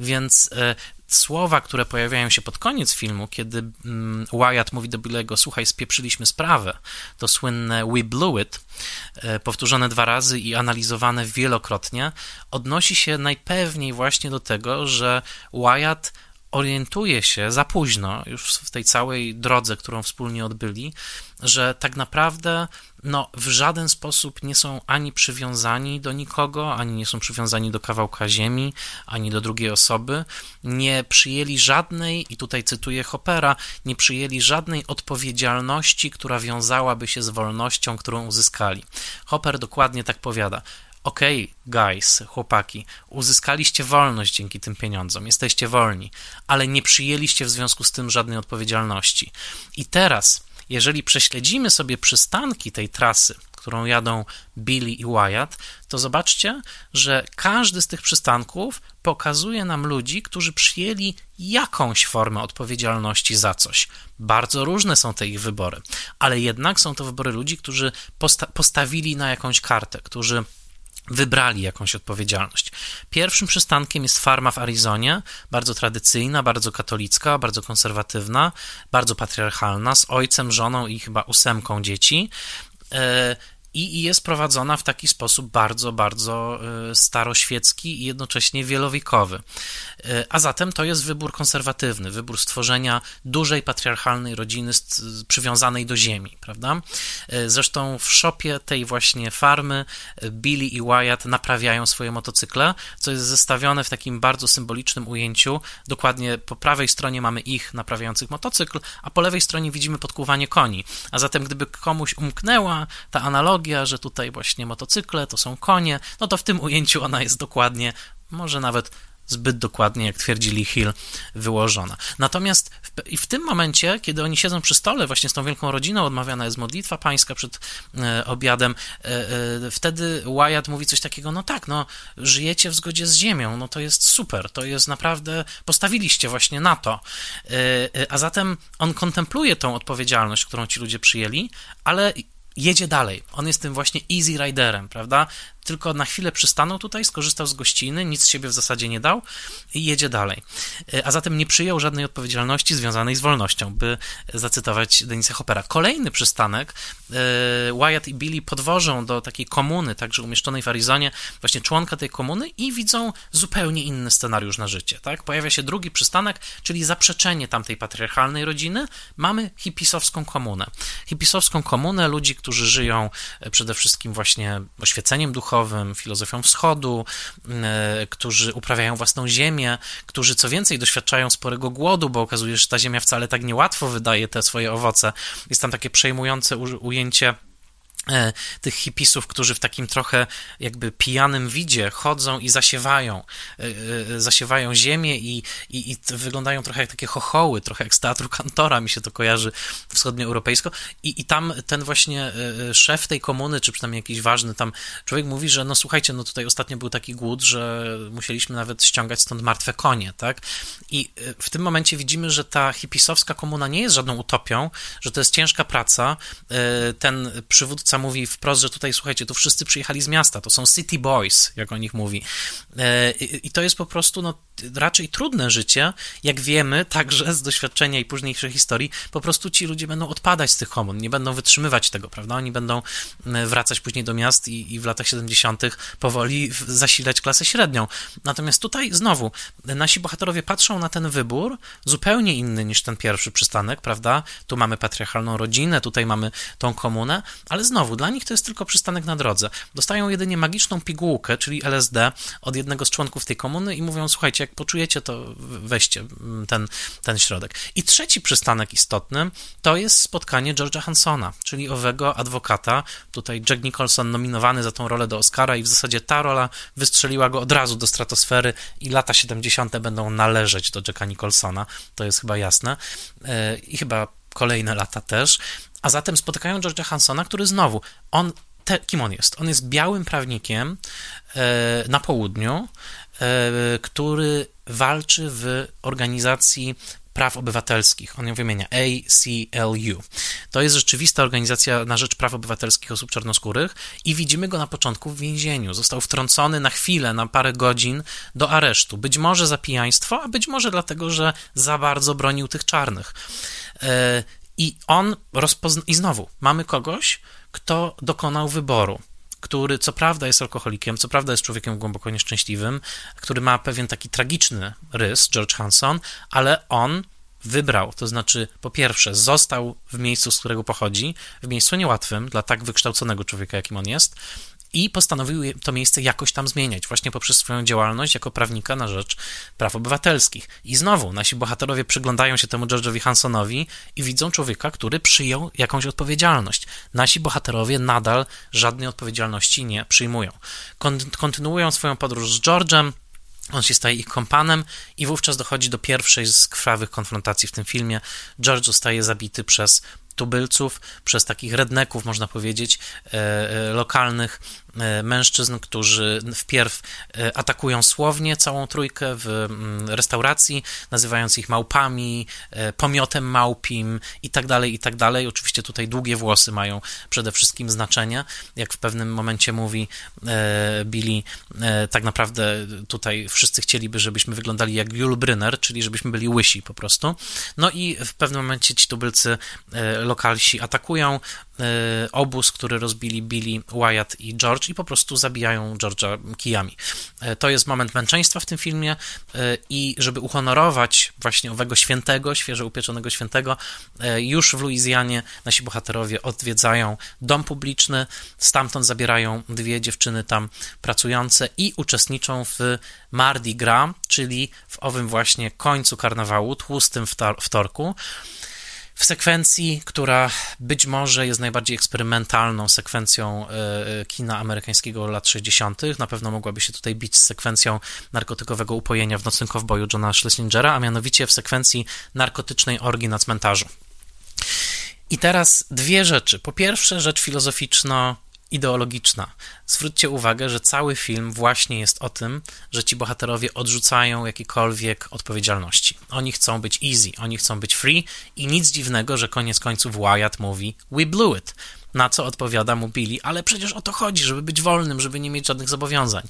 Więc yy, słowa, które pojawiają się pod koniec filmu, kiedy mm, Wyatt mówi do Billego, słuchaj, spieprzyliśmy sprawę, to słynne we blew it, e, powtórzone dwa razy i analizowane wielokrotnie, odnosi się najpewniej właśnie do tego, że Wyatt orientuje się za późno, już w tej całej drodze, którą wspólnie odbyli, że tak naprawdę no, w żaden sposób nie są ani przywiązani do nikogo, ani nie są przywiązani do kawałka ziemi, ani do drugiej osoby. Nie przyjęli żadnej, i tutaj cytuję Hoppera, nie przyjęli żadnej odpowiedzialności, która wiązałaby się z wolnością, którą uzyskali. Hopper dokładnie tak powiada okej, okay, guys, chłopaki, uzyskaliście wolność dzięki tym pieniądzom, jesteście wolni, ale nie przyjęliście w związku z tym żadnej odpowiedzialności. I teraz, jeżeli prześledzimy sobie przystanki tej trasy, którą jadą Billy i Wyatt, to zobaczcie, że każdy z tych przystanków pokazuje nam ludzi, którzy przyjęli jakąś formę odpowiedzialności za coś. Bardzo różne są te ich wybory, ale jednak są to wybory ludzi, którzy posta postawili na jakąś kartę, którzy wybrali jakąś odpowiedzialność. Pierwszym przystankiem jest farma w Arizonie, bardzo tradycyjna, bardzo katolicka, bardzo konserwatywna, bardzo patriarchalna, z ojcem, żoną i chyba ósemką dzieci. I jest prowadzona w taki sposób bardzo, bardzo e, staroświecki i jednocześnie wielowiekowy. E, a zatem to jest wybór konserwatywny, wybór stworzenia dużej patriarchalnej rodziny przywiązanej do ziemi, prawda? E, zresztą w szopie tej właśnie farmy Billy i Wyatt naprawiają swoje motocykle, co jest zestawione w takim bardzo symbolicznym ujęciu. Dokładnie po prawej stronie mamy ich naprawiających motocykl, a po lewej stronie widzimy podkuwanie koni. A zatem gdyby komuś umknęła ta analogia, że tutaj właśnie motocykle to są konie, no to w tym ujęciu ona jest dokładnie, może nawet zbyt dokładnie, jak twierdzili Hill, wyłożona. Natomiast w, i w tym momencie, kiedy oni siedzą przy stole właśnie z tą wielką rodziną, odmawiana jest modlitwa pańska przed e, obiadem, e, e, wtedy Wyatt mówi coś takiego, no tak, no żyjecie w zgodzie z ziemią, no to jest super, to jest naprawdę, postawiliście właśnie na to. E, e, a zatem on kontempluje tą odpowiedzialność, którą ci ludzie przyjęli, ale jedzie dalej. On jest tym właśnie easy riderem, prawda? Tylko na chwilę przystanął tutaj, skorzystał z gościny, nic z siebie w zasadzie nie dał i jedzie dalej. A zatem nie przyjął żadnej odpowiedzialności związanej z wolnością, by zacytować Denisa Hoppera. Kolejny przystanek, Wyatt i Billy podwożą do takiej komuny, także umieszczonej w Arizonie, właśnie członka tej komuny i widzą zupełnie inny scenariusz na życie. Tak? Pojawia się drugi przystanek, czyli zaprzeczenie tamtej patriarchalnej rodziny. Mamy hipisowską komunę. Hipisowską komunę ludzi, którzy żyją e, przede wszystkim właśnie oświeceniem duchowym, filozofią wschodu, e, którzy uprawiają własną ziemię, którzy co więcej doświadczają sporego głodu, bo okazuje się, że ta ziemia wcale tak niełatwo wydaje te swoje owoce. Jest tam takie przejmujące ujęcie tych hipisów, którzy w takim trochę jakby pijanym widzie chodzą i zasiewają, e, e, zasiewają ziemię i, i, i wyglądają trochę jak takie chochoły, trochę jak z teatru Kantora, mi się to kojarzy wschodnioeuropejsko i, i tam ten właśnie szef tej komuny, czy przynajmniej jakiś ważny tam człowiek mówi, że no słuchajcie, no tutaj ostatnio był taki głód, że musieliśmy nawet ściągać stąd martwe konie, tak? I w tym momencie widzimy, że ta hipisowska komuna nie jest żadną utopią, że to jest ciężka praca, ten przywódca mówi wprost, że tutaj, słuchajcie, tu wszyscy przyjechali z miasta, to są city boys, jak o nich mówi. E, I to jest po prostu no, raczej trudne życie, jak wiemy, także z doświadczenia i późniejszej historii, po prostu ci ludzie będą odpadać z tych komun, nie będą wytrzymywać tego, prawda? Oni będą wracać później do miast i, i w latach 70. powoli zasilać klasę średnią. Natomiast tutaj znowu nasi bohaterowie patrzą na ten wybór zupełnie inny niż ten pierwszy przystanek, prawda? Tu mamy patriarchalną rodzinę, tutaj mamy tą komunę, ale znowu znowu, dla nich to jest tylko przystanek na drodze. Dostają jedynie magiczną pigułkę, czyli LSD, od jednego z członków tej komuny i mówią, słuchajcie, jak poczujecie, to weźcie ten, ten środek. I trzeci przystanek istotny to jest spotkanie George'a Hansona, czyli owego adwokata. Tutaj Jack Nicholson nominowany za tą rolę do Oscara i w zasadzie ta rola wystrzeliła go od razu do stratosfery i lata 70. będą należeć do Jacka Nicholsona, to jest chyba jasne. E, I chyba kolejne lata też. A zatem spotykają George'a Hansona, który znowu, on, te, kim on jest? On jest białym prawnikiem e, na południu, e, który walczy w organizacji praw obywatelskich. On ją wymienia ACLU. To jest rzeczywista organizacja na rzecz praw obywatelskich osób czarnoskórych i widzimy go na początku w więzieniu. Został wtrącony na chwilę, na parę godzin do aresztu. Być może za pijaństwo, a być może dlatego, że za bardzo bronił tych czarnych. I on rozpozna... I znowu, mamy kogoś, kto dokonał wyboru, który co prawda jest alkoholikiem, co prawda jest człowiekiem głęboko nieszczęśliwym, który ma pewien taki tragiczny rys, George Hanson, ale on wybrał, to znaczy po pierwsze został w miejscu, z którego pochodzi, w miejscu niełatwym dla tak wykształconego człowieka, jakim on jest, i postanowił to miejsce jakoś tam zmieniać, właśnie poprzez swoją działalność jako prawnika na rzecz praw obywatelskich. I znowu nasi bohaterowie przyglądają się temu George'owi Hansonowi i widzą człowieka, który przyjął jakąś odpowiedzialność. Nasi bohaterowie nadal żadnej odpowiedzialności nie przyjmują. Kontynuują swoją podróż z George'em, on się staje ich kompanem i wówczas dochodzi do pierwszej z krwawych konfrontacji w tym filmie. George zostaje zabity przez tubylców, przez takich redneków, można powiedzieć, e, e, lokalnych, mężczyzn, którzy wpierw e, atakują słownie całą trójkę w mm, restauracji, nazywając ich małpami, e, pomiotem małpim i tak dalej, i tak dalej. Oczywiście tutaj długie włosy mają przede wszystkim znaczenie. Jak w pewnym momencie mówi Billy, tak naprawdę tutaj wszyscy chcieliby, żebyśmy wyglądali jak Jul Brynner, czyli żebyśmy byli łysi po prostu. No i w pewnym momencie ci tubylcy lokalsi atakują obóz, który rozbili Billy, Wyatt i George i po prostu zabijają George'a kijami. E, to jest moment męczeństwa w tym filmie e, i żeby uhonorować właśnie owego świętego, świeżo upieczonego świętego, e, już w Luizjanie nasi bohaterowie odwiedzają dom publiczny, stamtąd zabierają dwie dziewczyny tam pracujące i uczestniczą w Mardi Gras, czyli w owym właśnie końcu karnawału, tłustym wtorku w sekwencji, która być może jest najbardziej eksperymentalną sekwencją e, e, kina amerykańskiego lat 60., na pewno mogłaby się tutaj bić z sekwencją narkotykowego upojenia w Nocnym Kowboju Johna Schlesingera, a mianowicie w sekwencji narkotycznej orgi na cmentarzu. I teraz dwie rzeczy. Po pierwsze, rzecz filozoficzno ideologiczna. Zwróćcie uwagę, że cały film właśnie jest o tym, że ci bohaterowie odrzucają jakiekolwiek odpowiedzialności. Oni chcą być easy, oni chcą być free i nic dziwnego, że koniec końców Wyatt mówi we blew it. Na co odpowiada mu Billy, ale przecież o to chodzi, żeby być wolnym, żeby nie mieć żadnych zobowiązań.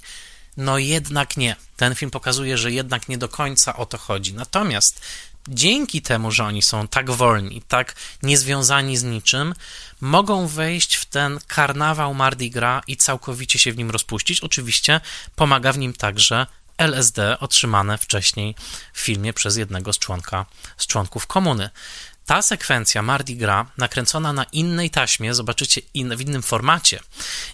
No jednak nie. Ten film pokazuje, że jednak nie do końca o to chodzi. Natomiast dzięki temu, że oni są tak wolni, tak niezwiązani z niczym, mogą wejść w ten karnawał Mardi Gras i całkowicie się w nim rozpuścić. Oczywiście pomaga w nim także LSD otrzymane wcześniej w filmie przez jednego z, członka, z członków komuny. Ta sekwencja Mardi Gras, nakręcona na innej taśmie, zobaczycie in, w innym formacie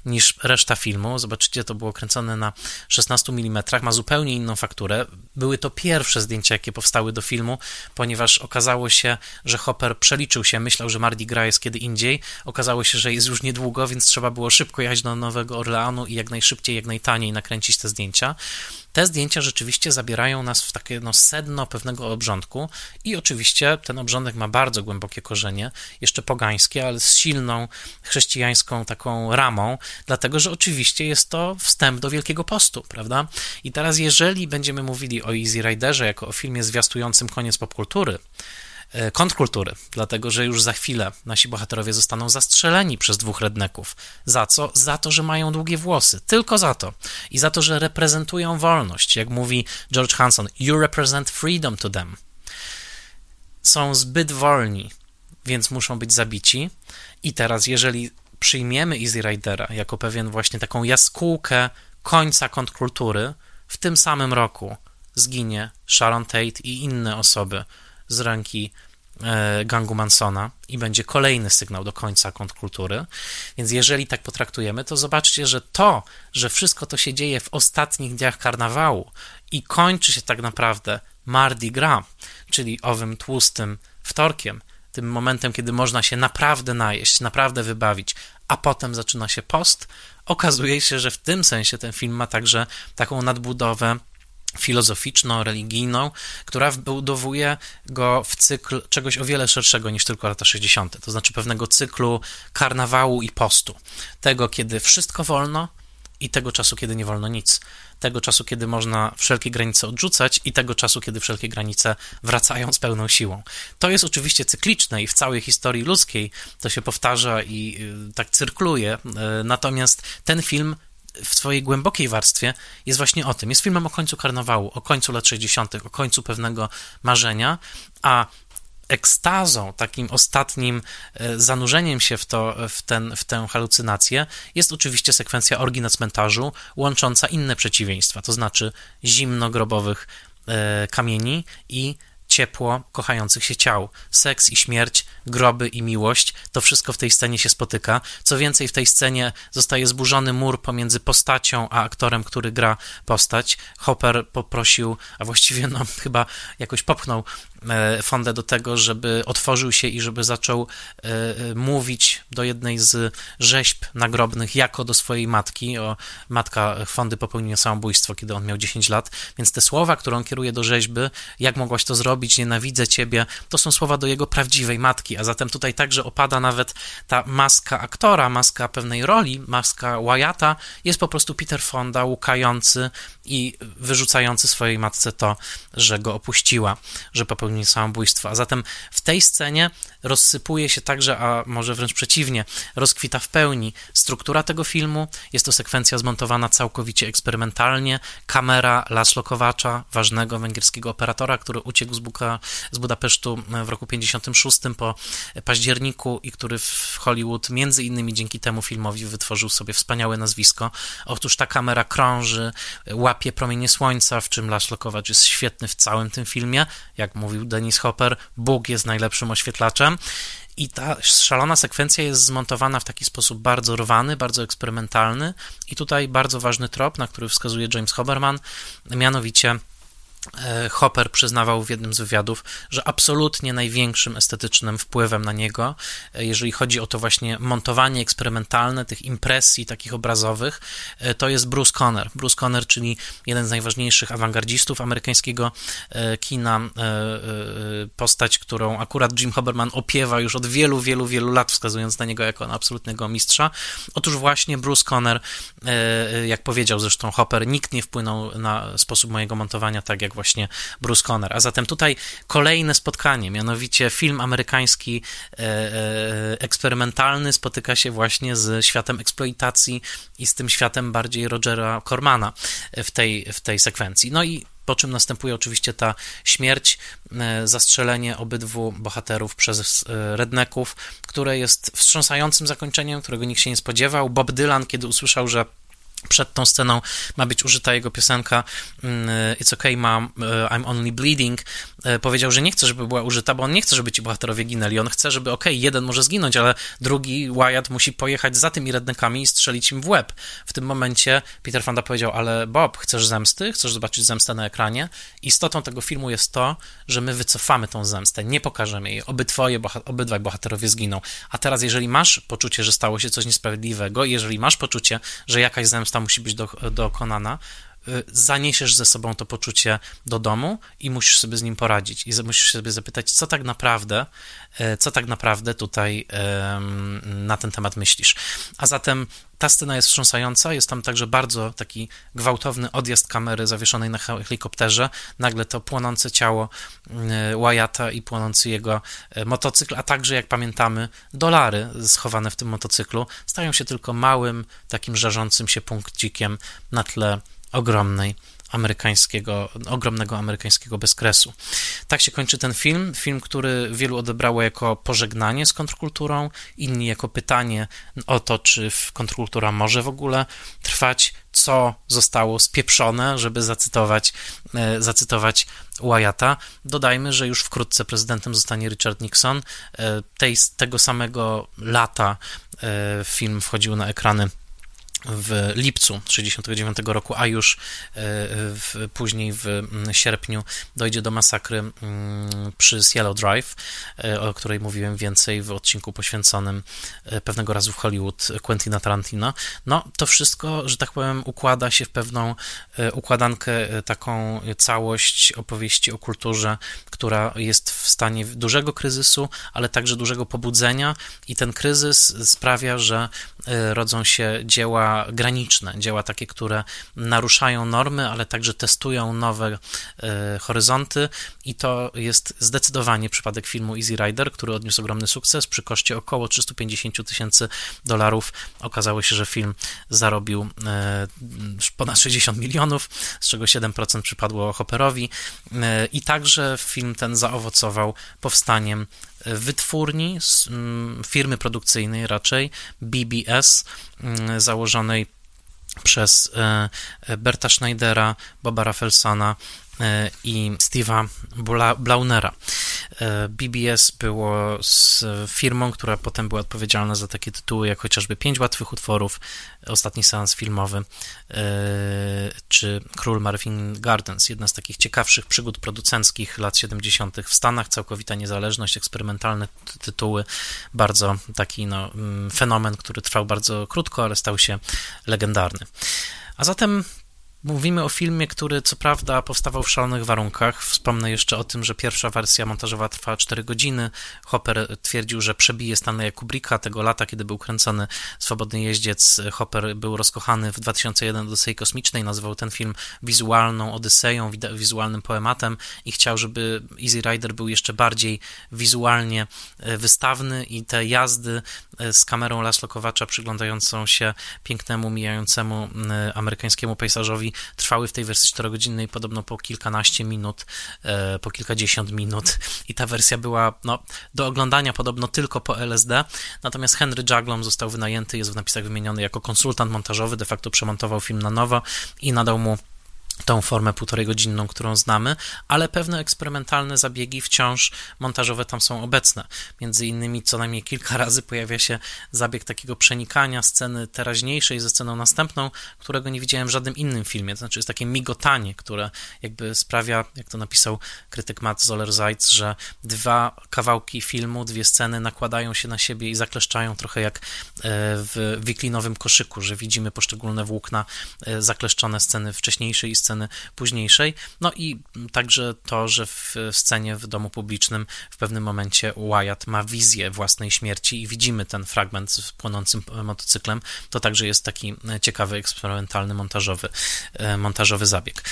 niż reszta filmu, zobaczycie, to było kręcone na 16 mm, ma zupełnie inną fakturę. Były to pierwsze zdjęcia, jakie powstały do filmu, ponieważ okazało się, że Hopper przeliczył się, myślał, że Mardi Gras jest kiedy indziej. Okazało się, że jest już niedługo, więc trzeba było szybko jechać do Nowego Orleanu i jak najszybciej, jak najtaniej nakręcić te zdjęcia te zdjęcia rzeczywiście zabierają nas w takie no, sedno pewnego obrządku i oczywiście ten obrządek ma bardzo głębokie korzenie, jeszcze pogańskie, ale z silną chrześcijańską taką ramą, dlatego że oczywiście jest to wstęp do Wielkiego Postu, prawda? I teraz jeżeli będziemy mówili o Easy Riderze jako o filmie zwiastującym koniec popkultury, kontrkultury, dlatego że już za chwilę nasi bohaterowie zostaną zastrzeleni przez dwóch redneków. Za co? Za to, że mają długie włosy. Tylko za to. I za to, że reprezentują wolność. Jak mówi George Hanson, you represent freedom to them. Są zbyt wolni, więc muszą być zabici. I teraz, jeżeli przyjmiemy Easy Ridera jako pewien właśnie taką jaskółkę końca kontrkultury, w tym samym roku zginie Sharon Tate i inne osoby, z ręki e, gangu Mansona i będzie kolejny sygnał do końca kontrkultury. Więc jeżeli tak potraktujemy, to zobaczcie, że to, że wszystko to się dzieje w ostatnich dniach karnawału i kończy się tak naprawdę Mardi Gras, czyli owym tłustym wtorkiem, tym momentem, kiedy można się naprawdę najeść, naprawdę wybawić, a potem zaczyna się post, okazuje się, że w tym sensie ten film ma także taką nadbudowę filozoficzno-religijną, która wbudowuje go w cykl czegoś o wiele szerszego niż tylko lata 60., to znaczy pewnego cyklu karnawału i postu. Tego, kiedy wszystko wolno i tego czasu, kiedy nie wolno nic. Tego czasu, kiedy można wszelkie granice odrzucać i tego czasu, kiedy wszelkie granice wracają z pełną siłą. To jest oczywiście cykliczne i w całej historii ludzkiej to się powtarza i y, tak cyrkluje, y, natomiast ten film w swojej głębokiej warstwie jest właśnie o tym. Jest filmem o końcu karnawału, o końcu lat 60., o końcu pewnego marzenia, a ekstazą, takim ostatnim e, zanurzeniem się w, to, w, ten, w tę halucynację jest oczywiście sekwencja orgi na cmentarzu, łącząca inne przeciwieństwa, to znaczy zimno-grobowych e, kamieni i ciepło kochających się ciał. Seks i śmierć, groby i miłość, to wszystko w tej scenie się spotyka. Co więcej, w tej scenie zostaje zburzony mur pomiędzy postacią a aktorem, który gra postać. Hopper poprosił, a właściwie no chyba jakoś popchnął E, Fondę do tego, żeby otworzył się i żeby zaczął e, e, mówić do jednej z rzeźb nagrobnych jako do swojej matki. O, matka Fondy popełniła samobójstwo, kiedy on miał 10 lat, więc te słowa, które on kieruje do rzeźby, jak mogłaś to zrobić, nienawidzę ciebie, to są słowa do jego prawdziwej matki, a zatem tutaj także opada nawet ta maska aktora, maska pewnej roli, maska Wyatta, jest po prostu Peter Fonda łukający i wyrzucający swojej matce to, że go opuściła, że popełnił samobójstwo. A zatem w tej scenie rozsypuje się także, a może wręcz przeciwnie, rozkwita w pełni struktura tego filmu. Jest to sekwencja zmontowana całkowicie eksperymentalnie. Kamera Laszlo Kowacza, ważnego węgierskiego operatora, który uciekł z, Buka, z Budapesztu w roku 56 po październiku i który w Hollywood między innymi dzięki temu filmowi wytworzył sobie wspaniałe nazwisko. Otóż ta kamera krąży, łapie promienie słońca, w czym Laszlo Kowacz jest świetny w całym tym filmie. Jak mówił Dennis Hopper, Bóg jest najlepszym oświetlaczem i ta szalona sekwencja jest zmontowana w taki sposób bardzo rwany, bardzo eksperymentalny. I tutaj bardzo ważny trop, na który wskazuje James Hoberman, mianowicie Hopper przyznawał w jednym z wywiadów, że absolutnie największym estetycznym wpływem na niego, e, jeżeli chodzi o to właśnie montowanie eksperymentalne tych impresji takich obrazowych, e, to jest Bruce Conner. Bruce Conner, czyli jeden z najważniejszych awangardzistów amerykańskiego kina, postać, którą akurat Jim Hoberman opiewa już od wielu, wielu, wielu lat, wskazując na niego jako na absolutnego mistrza. Otóż właśnie Bruce Conner, jak powiedział zresztą Hopper, nikt nie wpłynął na sposób mojego montowania tak jak właśnie Bruce Conner. A zatem tutaj kolejne spotkanie, mianowicie film amerykański e, e, eksperymentalny spotyka się właśnie z światem eksploitacji i z tym światem bardziej Rogera Cormana w tej, w tej sekwencji. No i po czym następuje oczywiście ta śmierć, e, zastrzelenie obydwu bohaterów przez e, redneków, które jest wstrząsającym zakończeniem, którego nikt się nie spodziewał. Bob Dylan, kiedy usłyszał, że przed tą sceną ma być użyta jego piosenka mm, It's okay, mom, e, I'm only bleeding. E, powiedział, że nie chce, żeby była użyta, bo on nie chce, żeby ci bohaterowie ginęli. On chce, żeby okej, okay, jeden może zginąć, ale drugi, Wyatt, musi pojechać za tymi rednekami i strzelić im w łeb. W tym momencie Peter Fonda powiedział, ale Bob, chcesz zemsty? Chcesz zobaczyć zemstę na ekranie? Istotą tego filmu jest to, że my wycofamy tą zemstę, nie pokażemy jej. Oby twoje, obydwaj bohaterowie zginą. A teraz, jeżeli masz poczucie, że stało się coś niesprawiedliwego, jeżeli masz poczucie, że jakaś zemsta musi być do, dokonana, zaniesiesz ze sobą to poczucie do domu i musisz sobie z nim poradzić. I musisz sobie zapytać, co tak naprawdę, y, co tak naprawdę tutaj na ten temat myślisz. A zatem ta scena jest wstrząsająca, jest tam także bardzo taki gwałtowny odjazd kamery zawieszonej na helikopterze, nagle to płonące ciało y, Wyatta i płonący jego motocykl, a także, jak pamiętamy, dolary schowane w tym motocyklu stają się tylko małym, takim żarzącym się punkcikiem na tle ogromnej amerykańskiego, ogromnego amerykańskiego bezkresu. Tak się kończy ten film. Film, który wielu odebrało jako pożegnanie z kontrkulturą, inni jako pytanie o to, czy kontrkultura może w ogóle trwać, co zostało spieprzone, żeby zacytować, e, zacytować Wyatta. Dodajmy, że już wkrótce prezydentem zostanie Richard Nixon. E, tej, tego samego lata e, film wchodził na ekrany w lipcu 1969 roku, a już e, w, później w mm, sierpniu dojdzie do masakry mm, przy Yellow Drive, e, o której mówiłem więcej w odcinku poświęconym e, pewnego razu w Hollywood Quentina Tarantino. No, to wszystko, że tak powiem, układa się w pewną układankę, taką całość opowieści o kulturze, która jest w stanie dużego kryzysu, ale także dużego pobudzenia i ten kryzys sprawia, że rodzą się dzieła graniczne, dzieła takie, które naruszają normy, ale także testują nowe e, horyzonty i to jest zdecydowanie przypadek filmu Easy Rider, który odniósł ogromny sukces przy koszcie około 350 tysięcy dolarów. Okazało się, że film zarobił e, ponad 60 milionów, z czego 7% przypadło Hopperowi i także film ten zaowocował powstaniem wytwórni, firmy produkcyjnej raczej, BBS, założonej przez e, Berta Schneidera, Boba Raffelsona E, i Steve'a Blaunera. E, BBS było z firmą, która potem była odpowiedzialna za takie tytuły jak chociażby Pięć łatwych utworów, Ostatni seans filmowy, e, czy Król Marvin Gardens, jedna z takich ciekawszych przygód producenckich lat 70. w Stanach, całkowita niezależność, eksperymentalne tytuły, bardzo taki no, mm, fenomen, który trwał bardzo krótko, ale stał się legendarny. A zatem Mówimy o filmie, który co prawda powstawał w szalonych warunkach. Wspomnę jeszcze o tym, że pierwsza wersja montażowa trwała 4 godziny. Hopper twierdził, że przebije Stanleya Kubricka tego lata, kiedy był kręcony Swobodny Jeździec. Hopper był rozkochany w 2001 Odysei Kosmicznej, nazywał ten film wizualną odyseją, wizualnym poematem i chciał, żeby Easy Rider był jeszcze bardziej wizualnie e, wystawny i te jazdy e, z kamerą Laszlo Kowacza przyglądającą się pięknemu, mijającemu amerykańskiemu trwały w tej wersji 4-godzinnej podobno po kilkanaście minut, e, po kilkadziesiąt minut. I ta wersja była no, do oglądania podobno tylko po LSD, natomiast Henry Jaglom został wynajęty, jest w napisach wymieniony jako konsultant montażowy, de facto przemontował film na nowo i nadał mu tą formę półtorej godzinną, którą znamy, ale pewne eksperymentalne zabiegi wciąż montażowe tam są obecne. Między innymi co najmniej kilka razy pojawia się zabieg takiego przenikania sceny teraźniejszej ze sceną następną, którego nie widziałem w żadnym innym filmie. To znaczy jest takie migotanie, które jakby sprawia, jak to napisał krytyk Matt Zoller-Seitz, że dwa kawałki filmu, dwie sceny nakładają się na siebie i zakleszczają trochę jak e, w wiklinowym koszyku, że widzimy poszczególne włókna e, zakleszczone sceny wcześniejszej i sceny sceny późniejszej. No i także to, że w scenie w domu publicznym w pewnym momencie Wyatt ma wizję własnej śmierci i widzimy ten fragment z płonącym motocyklem. To także jest taki ciekawy, eksperymentalny, montażowy, montażowy zabieg.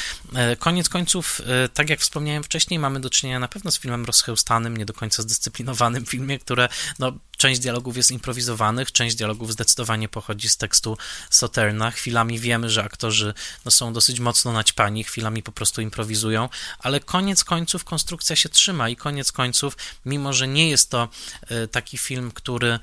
Koniec końców, tak jak wspomniałem wcześniej, mamy do czynienia na pewno z filmem rozchełstanym, nie do końca zdyscyplinowanym filmie, które no, Część dialogów jest improwizowanych, część dialogów zdecydowanie pochodzi z tekstu Soterna. Chwilami wiemy, że aktorzy no, są dosyć mocno naćpani, chwilami po prostu improwizują, ale koniec końców konstrukcja się trzyma i koniec końców, mimo że nie jest to e, taki film, który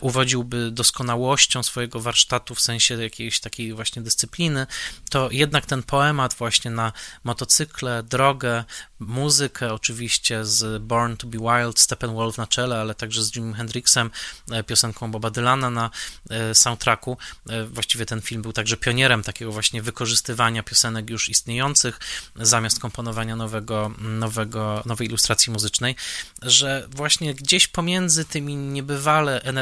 uwodziłby doskonałością swojego warsztatu w sensie jakiejś takiej właśnie dyscypliny, to jednak ten poemat właśnie na motocykle, drogę, muzykę oczywiście z Born to be Wild, Steppenwolf na czele, ale także z Jimi Hendrixem e, piosenką Boba Dylana na e, soundtracku. E, właściwie ten film był także pionierem takiego właśnie wykorzystywania piosenek już istniejących zamiast komponowania nowego, nowego, nowej ilustracji muzycznej, że właśnie gdzieś pomiędzy tymi niebywale energicznymi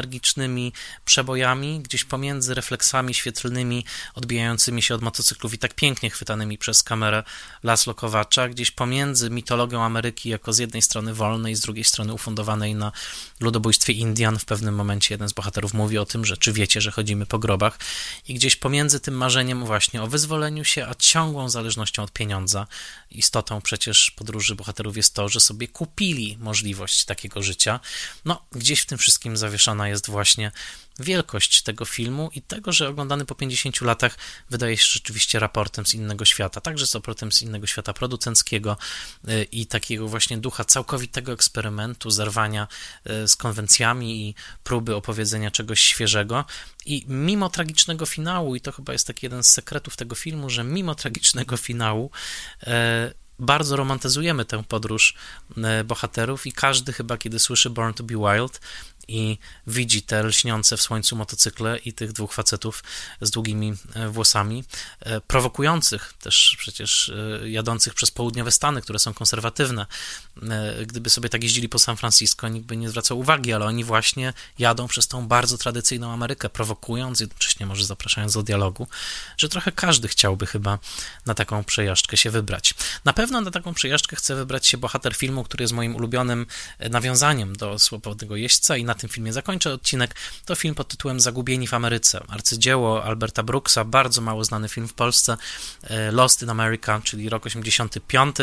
przebojami, gdzieś pomiędzy refleksami świetlnymi odbijającymi się od motocyklów i tak pięknie chwytanymi przez kamerę Laszlo Kowacza, gdzieś pomiędzy mitologią Ameryki jako z jednej strony wolnej, z drugiej strony ufundowanej na ludobójstwie Indian. W pewnym momencie jeden z bohaterów mówi o tym, że czy wiecie, że chodzimy po grobach? I gdzieś pomiędzy tym marzeniem właśnie o wyzwoleniu się, a ciągłą zależnością od pieniądza, istotą przecież podróży bohaterów jest to, że sobie kupili możliwość takiego życia, no gdzieś w tym wszystkim zawieszona jest właśnie wielkość tego filmu i tego, że oglądany po 50 latach wydaje się rzeczywiście raportem z innego świata, także z raportem z innego świata producenckiego y, i takiego właśnie ducha całkowitego eksperymentu, zerwania y, z konwencjami i próby opowiedzenia czegoś świeżego. I mimo tragicznego finału, i to chyba jest taki jeden z sekretów tego filmu, że mimo tragicznego finału, y, bardzo romantyzujemy tę podróż bohaterów i każdy chyba, kiedy słyszy Born to be Wild, i widzi te lśniące w słońcu motocykle i tych dwóch facetów z długimi e, włosami, e, prowokujących też przecież e, jadących przez południowe Stany, które są konserwatywne. Gdyby sobie tak jeździli po San Francisco, nikt by nie zwracał uwagi, ale oni właśnie jadą przez tą bardzo tradycyjną Amerykę, prowokując, jednocześnie może zapraszając do dialogu, że trochę każdy chciałby chyba na taką przejażdżkę się wybrać. Na pewno na taką przejażdżkę chce wybrać się bohater filmu, który jest moim ulubionym nawiązaniem do Słobodnego Jeźdźca i na tym filmie zakończę odcinek, to film pod tytułem Zagubieni w Ameryce. Arcydzieło Alberta Brooksa, bardzo mało znany film w Polsce, e, Lost in America, czyli rok 85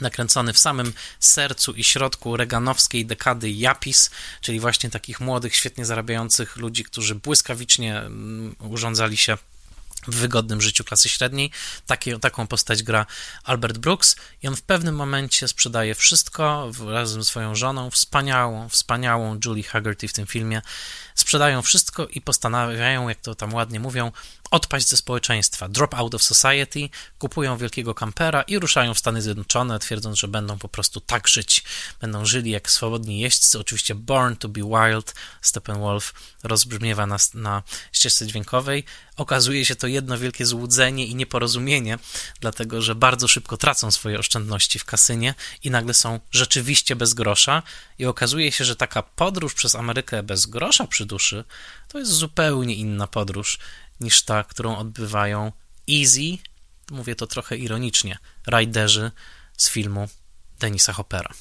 nakręcony w samym sercu i środku reganowskiej dekady Japis, czyli właśnie takich młodych, świetnie zarabiających ludzi, którzy błyskawicznie mm, urządzali się wygodnym życiu klasy średniej. Taką postać gra Albert Brooks i on w pewnym momencie sprzedaje wszystko razem ze swoją żoną, wspaniałą, wspaniałą Julie Haggerty w tym filmie. Sprzedają wszystko i postanawiają, jak to tam ładnie mówią, odpaść ze społeczeństwa, drop out of society, kupują wielkiego kampera i ruszają w Stany Zjednoczone, twierdząc, że będą po prostu tak żyć, będą żyli jak swobodni jeźdźcy. Oczywiście Born to be Wild, Steppenwolf rozbrzmiewa na, na ścieżce dźwiękowej. Okazuje się to jedno wielkie złudzenie i nieporozumienie, dlatego że bardzo szybko tracą swoje oszczędności w kasynie i nagle są rzeczywiście bez grosza i okazuje się, że taka podróż przez Amerykę bez grosza przy duszy to jest zupełnie inna podróż niż ta, którą odbywają Easy, mówię to trochę ironicznie, rajderzy z filmu Denisa Hoppera.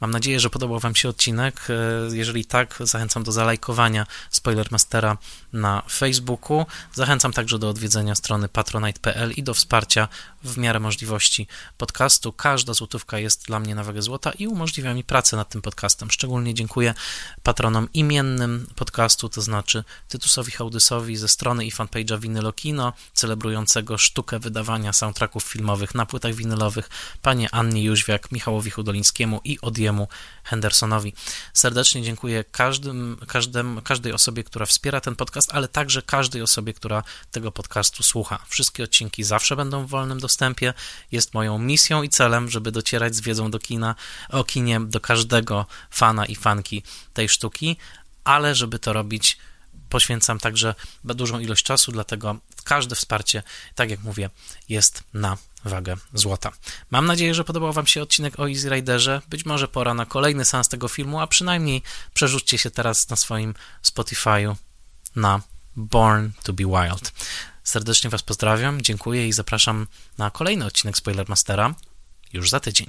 Mam nadzieję, że podobał Wam się odcinek. E, jeżeli tak, zachęcam do zalajkowania Spoilermastera na Facebooku. Zachęcam także do odwiedzenia strony patronite.pl i do wsparcia w miarę możliwości podcastu. Każda złotówka jest dla mnie na wagę złota i umożliwia mi pracę nad tym podcastem. Szczególnie dziękuję patronom imiennym podcastu, to znaczy Tytusowi Haudysowi ze strony i fanpage'a Winylokino, celebrującego sztukę wydawania soundtracków filmowych na płytach winylowych, panie Annie Jóźwiak, Michałowi Hudolińskiemu i Odiemu Hendersonowi. Serdecznie dziękuję każdym, każdym, każdej osobie, która wspiera ten podcast, ale także każdej osobie, która tego podcastu słucha. Wszystkie odcinki zawsze będą w wolnym dostępie. Jest moją misją i celem, żeby docierać z wiedzą do kina, o kinie do każdego fana i fanki tej sztuki, ale żeby to robić poświęcam także dużą ilość czasu, dlatego każde wsparcie, tak jak mówię, jest na wagę złota. Mam nadzieję, że podobał Wam się odcinek o Easy Riderze. Być może pora na kolejny sens tego filmu, a przynajmniej przerzućcie się teraz na swoim Spotify'u na Born to be Wild. Serdecznie Was pozdrawiam, dziękuję i zapraszam na kolejny odcinek Spoilermastera już za tydzień.